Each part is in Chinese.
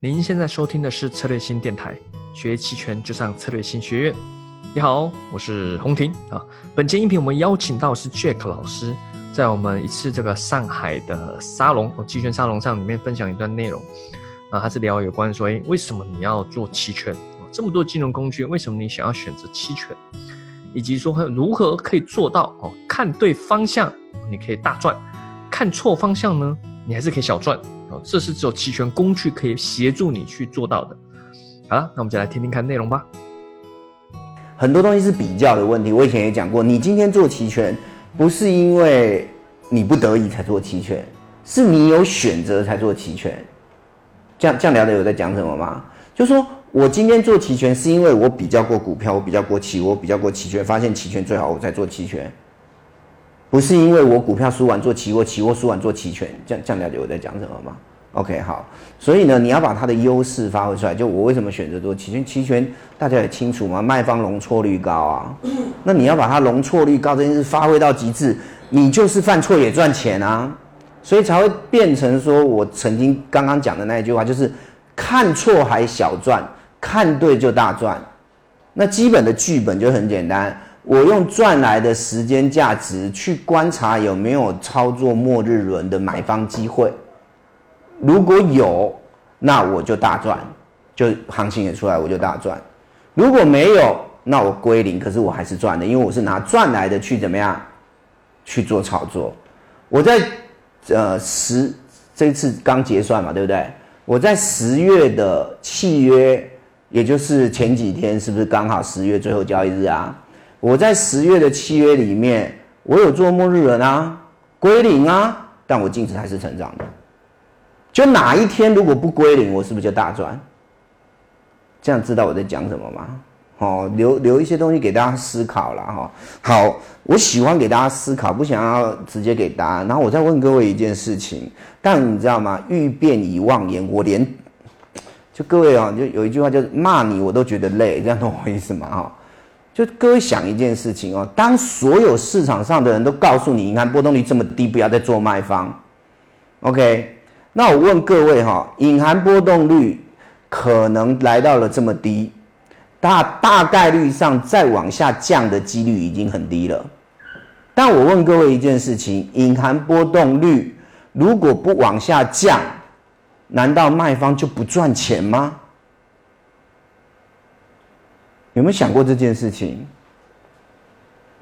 您现在收听的是策略新电台，学期权就上策略新学院。你好，我是洪婷啊。本期音频我们邀请到是 Jack 老师，在我们一次这个上海的沙龙哦，期权沙龙上里面分享一段内容啊，他是聊有关说，哎，为什么你要做期权？这么多金融工具，为什么你想要选择期权？以及说如何可以做到哦，看对方向你可以大赚，看错方向呢，你还是可以小赚。这是只有期权工具可以协助你去做到的。好了，那我们就来听听看内容吧。很多东西是比较的问题，我以前也讲过，你今天做期权，不是因为你不得已才做期权，是你有选择才做期权。这样这样了解我在讲什么吗？就说我今天做期权，是因为我比较过股票，我比较过期，我比较过期权，发现期权最好，我才做期权。不是因为我股票输完做期货，期货输完做期权，这样这样了解我在讲什么吗？OK，好，所以呢，你要把它的优势发挥出来。就我为什么选择做期权？期权大家也清楚嘛，卖方容错率高啊。那你要把它容错率高这件事发挥到极致，你就是犯错也赚钱啊。所以才会变成说我曾经刚刚讲的那一句话，就是看错还小赚，看对就大赚。那基本的剧本就很简单。我用赚来的时间价值去观察有没有操作末日轮的买方机会，如果有，那我就大赚，就行情也出来我就大赚；如果没有，那我归零，可是我还是赚的，因为我是拿赚来的去怎么样去做操作。我在呃十这次刚结算嘛，对不对？我在十月的契约，也就是前几天，是不是刚好十月最后交易日啊？我在十月的契约里面，我有做末日轮啊，归零啊，但我净值还是成长的。就哪一天如果不归零，我是不是就大赚？这样知道我在讲什么吗？哦，留留一些东西给大家思考了哈。好，我喜欢给大家思考，不想要直接给答案。然后我再问各位一件事情，但你知道吗？欲辩已忘言，我连就各位啊，就有一句话就是骂你我都觉得累，这样懂我意思吗？哈。就各位想一件事情哦，当所有市场上的人都告诉你，你看波动率这么低，不要再做卖方，OK？那我问各位哈，隐含波动率可能来到了这么低，大大概率上再往下降的几率已经很低了。但我问各位一件事情，隐含波动率如果不往下降，难道卖方就不赚钱吗？有没有想过这件事情？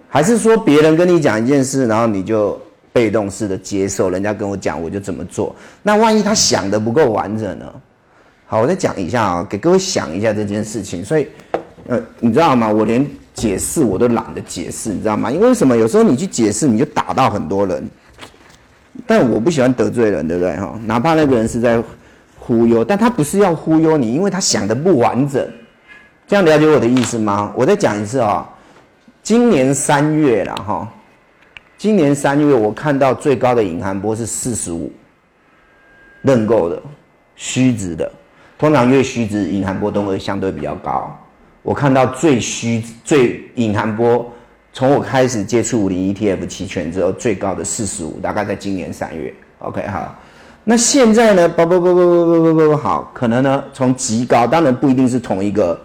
还是说别人跟你讲一件事，然后你就被动式的接受？人家跟我讲，我就怎么做？那万一他想的不够完整呢？好，我再讲一下啊，给各位想一下这件事情。所以，呃，你知道吗？我连解释我都懒得解释，你知道吗？因为什么？有时候你去解释，你就打到很多人。但我不喜欢得罪人，对不对？哈，哪怕那个人是在忽悠，但他不是要忽悠你，因为他想的不完整。这样了解我的意思吗？我再讲一次啊，今年三月了哈，今年三月我看到最高的隐含波是四十五，认购的虚值的，通常越虚值隐含波都会相对比较高。我看到最虚最隐含波，从我开始接触五零 ETF 期权之后，最高的四十五，大概在今年三月。OK 好，那现在呢？不不不不不不不不好，可能呢从极高，当然不一定是同一个。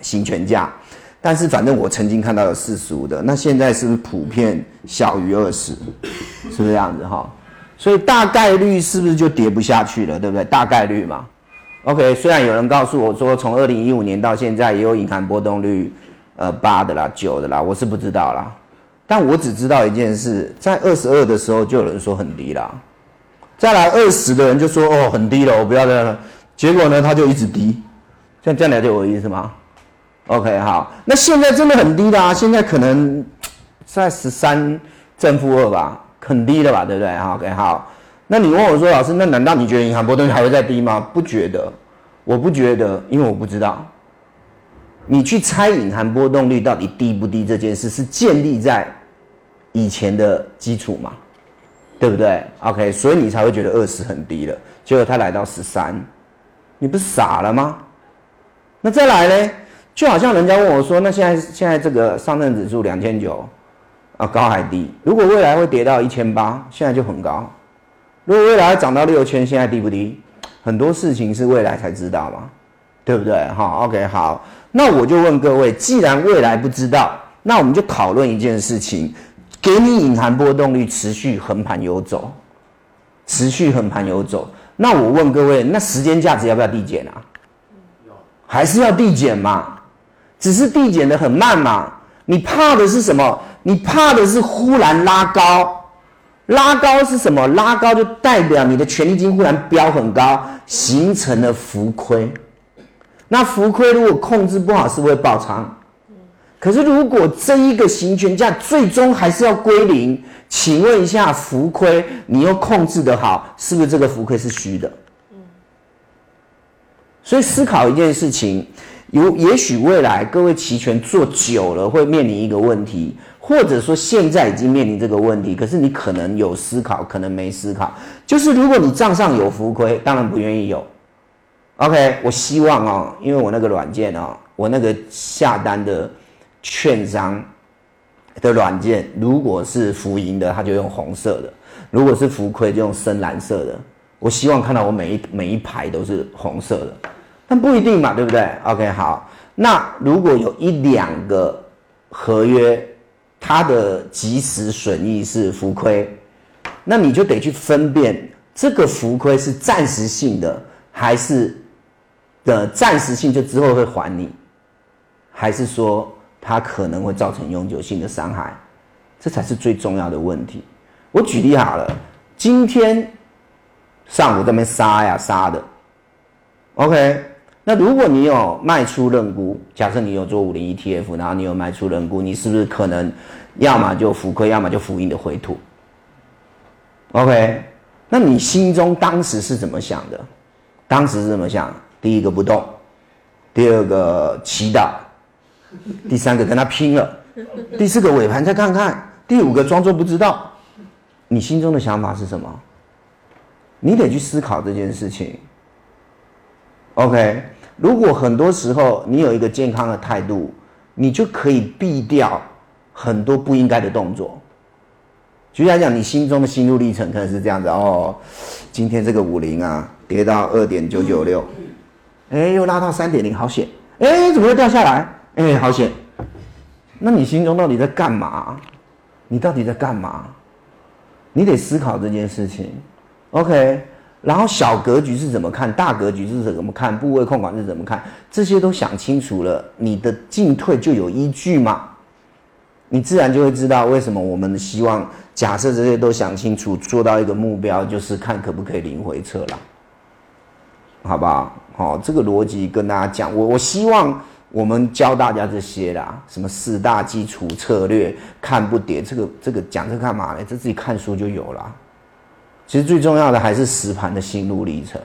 行权价，但是反正我曾经看到有四十五的，那现在是不是普遍小于二十？是不是这样子哈？所以大概率是不是就跌不下去了？对不对？大概率嘛。OK，虽然有人告诉我说，从二零一五年到现在也有隐含波动率，呃八的啦、九的啦，我是不知道啦。但我只知道一件事，在二十二的时候就有人说很低啦，再来二十的人就说哦很低了，我不要再了。结果呢，它就一直低。像这样了解我的意思吗？OK，好，那现在真的很低的啊，现在可能在十三正负二吧，很低的吧，对不对？OK，好，那你问我说，老师，那难道你觉得银行波动率还会再低吗？不觉得，我不觉得，因为我不知道。你去猜隐含波动率到底低不低这件事，是建立在以前的基础嘛，对不对？OK，所以你才会觉得二十很低了，结果它来到十三，你不是傻了吗？那再来呢？就好像人家问我说：“那现在现在这个上证指数两千九，啊高还低？如果未来会跌到一千八，现在就很高；如果未来涨到六千，现在低不低？很多事情是未来才知道嘛，对不对？好，OK，好，那我就问各位，既然未来不知道，那我们就讨论一件事情，给你隐含波动率持续横盘游走，持续横盘游走。那我问各位，那时间价值要不要递减啊？还是要递减嘛？只是递减的很慢嘛。你怕的是什么？你怕的是忽然拉高，拉高是什么？拉高就代表你的权利金忽然飙很高，形成了浮亏。那浮亏如果控制不好，是不是会爆仓？可是如果这一个行权价最终还是要归零。请问一下，浮亏你又控制的好，是不是这个浮亏是虚的？所以思考一件事情，有也许未来各位期权做久了会面临一个问题，或者说现在已经面临这个问题，可是你可能有思考，可能没思考。就是如果你账上有浮亏，当然不愿意有。OK，我希望哦，因为我那个软件哦，我那个下单的券商。的软件，如果是浮盈的，它就用红色的；如果是浮亏，就用深蓝色的。我希望看到我每一每一排都是红色的，但不一定嘛，对不对？OK，好。那如果有一两个合约，它的即时损益是浮亏，那你就得去分辨这个浮亏是暂时性的，还是的暂时性就之后会还你，还是说？它可能会造成永久性的伤害，这才是最重要的问题。我举例好了，今天上午这边杀呀杀的，OK。那如果你有卖出认沽，假设你有做五零 ETF，然后你有卖出认沽，你是不是可能要么就浮亏，要么就浮盈的回吐？OK。那你心中当时是怎么想的？当时是怎么想？第一个不动，第二个祈祷。第三个跟他拼了，第四个尾盘再看看，第五个装作不知道。你心中的想法是什么？你得去思考这件事情。OK，如果很多时候你有一个健康的态度，你就可以避掉很多不应该的动作。举例来讲，你心中的心路历程可能是这样子哦，今天这个五零啊跌到二点九九六，哎，又拉到三点零，好险！哎，怎么会掉下来？哎，好险！那你心中到底在干嘛？你到底在干嘛？你得思考这件事情。OK，然后小格局是怎么看？大格局是怎么看？部位控管是怎么看？这些都想清楚了，你的进退就有依据嘛。你自然就会知道为什么我们希望假设这些都想清楚，做到一个目标，就是看可不可以零回撤了，好不好？好，这个逻辑跟大家讲，我我希望。我们教大家这些啦，什么四大基础策略，看不跌，这个这个讲这干嘛呢？这自己看书就有了。其实最重要的还是实盘的心路历程。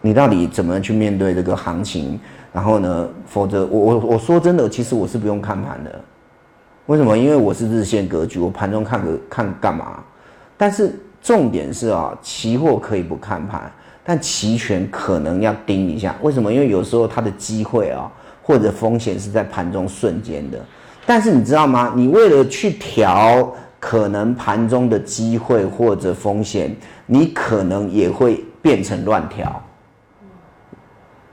你到底怎么去面对这个行情？然后呢？否则我我我说真的，其实我是不用看盘的。为什么？因为我是日线格局，我盘中看个看干嘛？但是重点是啊，期货可以不看盘。但期权可能要盯一下，为什么？因为有时候它的机会啊，或者风险是在盘中瞬间的。但是你知道吗？你为了去调可能盘中的机会或者风险，你可能也会变成乱调。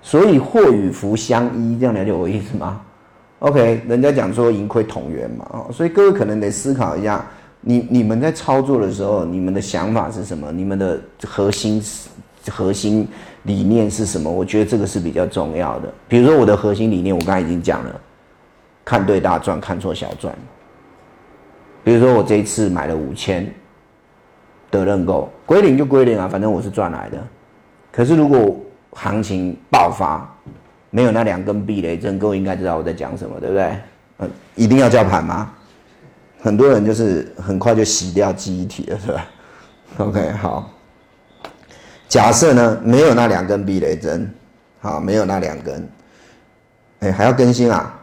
所以祸与福相依，这样了解我意思吗？OK，人家讲说盈亏同源嘛，哦，所以各位可能得思考一下，你你们在操作的时候，你们的想法是什么？你们的核心？核心理念是什么？我觉得这个是比较重要的。比如说我的核心理念，我刚才已经讲了，看对大赚，看错小赚。比如说我这一次买了五千的认购，归零就归零啊，反正我是赚来的。可是如果行情爆发，没有那两根避雷针，各位应该知道我在讲什么，对不对？嗯，一定要叫盘吗？很多人就是很快就洗掉记忆体了，是吧？OK，好。假设呢，没有那两根避雷针，好，没有那两根，哎，还要更新啊？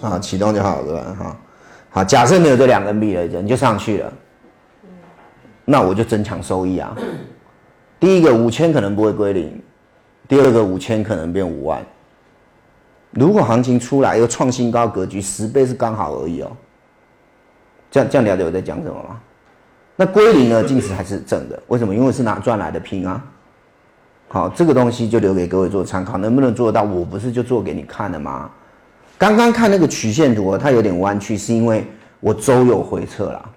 啊，启动就好了，哈，好，假设你有这两根避雷针，就上去了，那我就增强收益啊。第一个五千可能不会归零，第二个五千可能变五万。如果行情出来又创新高格局，十倍是刚好而已哦。这样这样了解我在讲什么吗？那归零呢？净值还是正的，为什么？因为是拿赚来的拼啊。好，这个东西就留给各位做参考，能不能做到？我不是就做给你看了吗？刚刚看那个曲线图，它有点弯曲，是因为我周有回撤啦，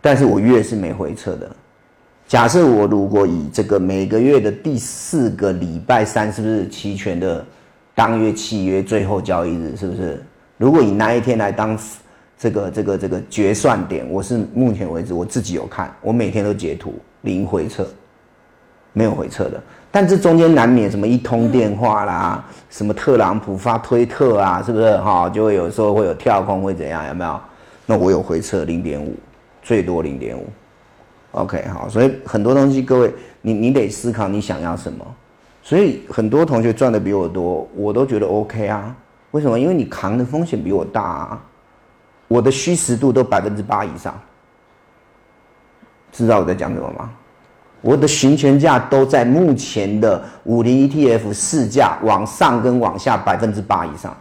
但是我月是没回撤的。假设我如果以这个每个月的第四个礼拜三，是不是期权的当月契约最后交易日？是不是？如果以那一天来当这个这个这个决算点，我是目前为止我自己有看，我每天都截图零回撤，没有回撤的。但这中间难免什么一通电话啦，什么特朗普发推特啊，是不是哈？就会有时候会有跳空，会怎样？有没有？那我有回撤零点五，最多零点五。OK，好，所以很多东西，各位，你你得思考你想要什么。所以很多同学赚的比我多，我都觉得 OK 啊。为什么？因为你扛的风险比我大啊。我的虚实度都百分之八以上，知道我在讲什么吗？我的行权价都在目前的五零 ETF 市价往上跟往下百分之八以上，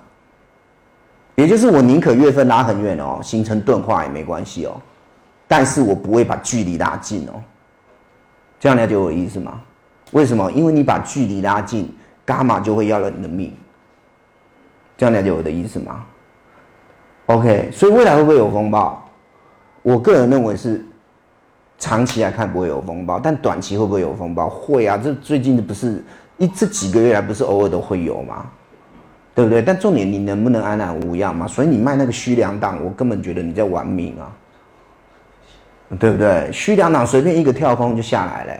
也就是我宁可月份拉很远哦，形成钝化也没关系哦。但是我不会把距离拉近哦，这样了解我的意思吗？为什么？因为你把距离拉近，伽马就会要了你的命。这样了解我的意思吗？OK，所以未来会不会有风暴？我个人认为是长期来看不会有风暴，但短期会不会有风暴？会啊！这最近的不是一这几个月来不是偶尔都会有吗？对不对？但重点你能不能安然无恙嘛？所以你卖那个虚两档，我根本觉得你在玩命啊！对不对？虚两档随便一个跳空就下来了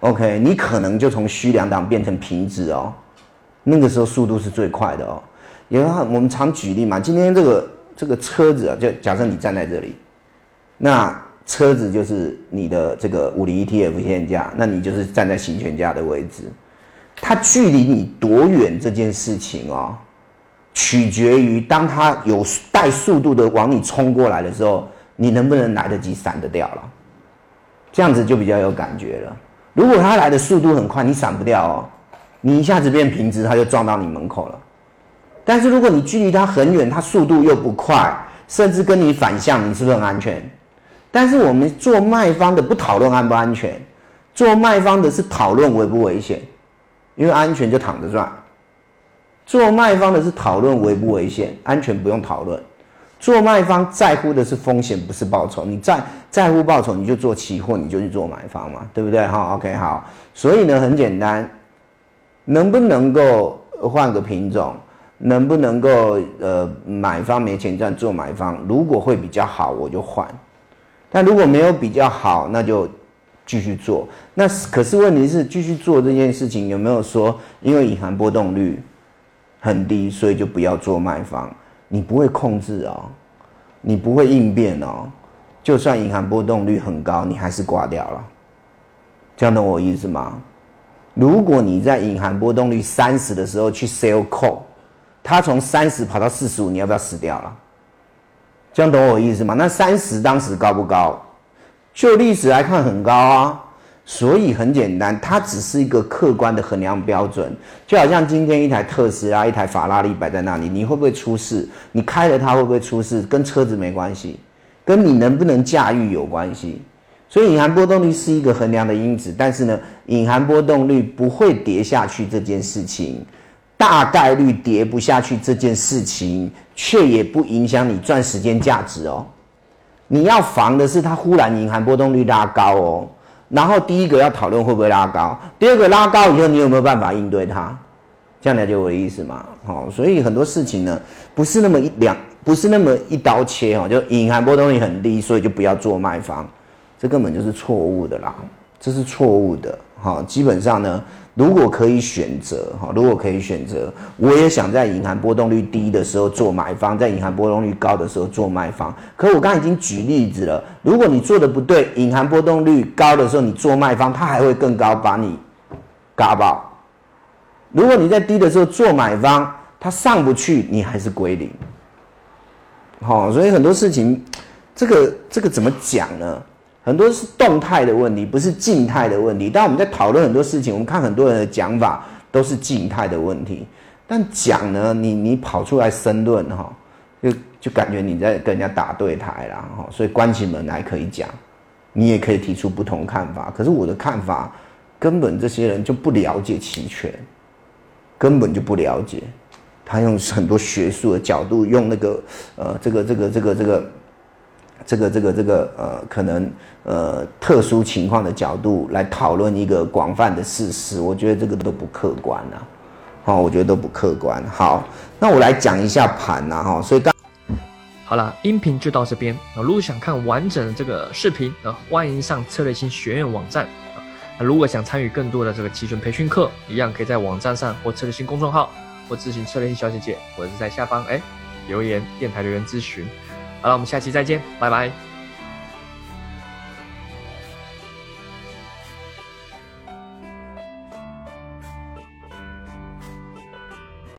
，OK，你可能就从虚两档变成平值哦，那个时候速度是最快的哦。因为我们常举例嘛，今天这个这个车子啊，就假设你站在这里，那车子就是你的这个五零 ETF 现价，那你就是站在行权价的位置，它距离你多远这件事情哦，取决于当它有带速度的往你冲过来的时候。你能不能来得及闪得掉了？这样子就比较有感觉了。如果它来的速度很快，你闪不掉哦，你一下子变平直，它就撞到你门口了。但是如果你距离它很远，它速度又不快，甚至跟你反向，你是不是很安全？但是我们做卖方的不讨论安不安全，做卖方的是讨论危不危险，因为安全就躺着赚。做卖方的是讨论危不危险，安全不用讨论。做卖方在乎的是风险，不是报酬。你在在乎报酬，你就做期货，你就去做买方嘛，对不对？哈，OK，好。所以呢，很简单，能不能够换个品种？能不能够呃，买方没钱赚，做买方，如果会比较好，我就换。那如果没有比较好，那就继续做。那可是问题是，继续做这件事情有没有说，因为隐含波动率很低，所以就不要做卖方？你不会控制哦，你不会应变哦，就算隐含波动率很高，你还是挂掉了。这样懂我意思吗？如果你在隐含波动率三十的时候去 sell call，它从三十跑到四十五，你要不要死掉了？这样懂我意思吗？那三十当时高不高？就历史来看很高啊。所以很简单，它只是一个客观的衡量标准，就好像今天一台特斯拉、一台法拉利摆在那里，你会不会出事？你开了它会不会出事？跟车子没关系，跟你能不能驾驭有关系。所以隐含波动率是一个衡量的因子，但是呢，隐含波动率不会跌下去这件事情，大概率跌不下去这件事情，却也不影响你赚时间价值哦。你要防的是它忽然隐含波动率拉高哦。然后第一个要讨论会不会拉高，第二个拉高以后你有没有办法应对它？这样了解我的意思吗？好，所以很多事情呢，不是那么一两，不是那么一刀切哦，就隐含波动率很低，所以就不要做卖方，这根本就是错误的啦，这是错误的。好，基本上呢。如果可以选择，哈，如果可以选择，我也想在银行波动率低的时候做买方，在银行波动率高的时候做卖方。可我刚才已经举例子了，如果你做的不对，银行波动率高的时候你做卖方，它还会更高，把你嘎爆。如果你在低的时候做买方，它上不去，你还是归零。好，所以很多事情，这个这个怎么讲呢？很多是动态的问题，不是静态的问题。当我们在讨论很多事情，我们看很多人的讲法都是静态的问题。但讲呢，你你跑出来申论哈，就就感觉你在跟人家打对台了哈。所以关起门来可以讲，你也可以提出不同看法。可是我的看法根本这些人就不了解期权，根本就不了解。他用很多学术的角度，用那个呃，这个这个这个这个这个这个这个呃，可能呃特殊情况的角度来讨论一个广泛的事实，我觉得这个都不客观啊。好，我觉得都不客观。好，那我来讲一下盘呐，哈，所以刚好了，音频就到这边。那如果想看完整的这个视频，那欢迎上策略性学院网站啊。那如果想参与更多的这个期权培训课，一样可以在网站上或策略性公众号。或咨询策略性小姐姐，或者是在下方哎留言电台留言咨询。好了，我们下期再见，拜拜。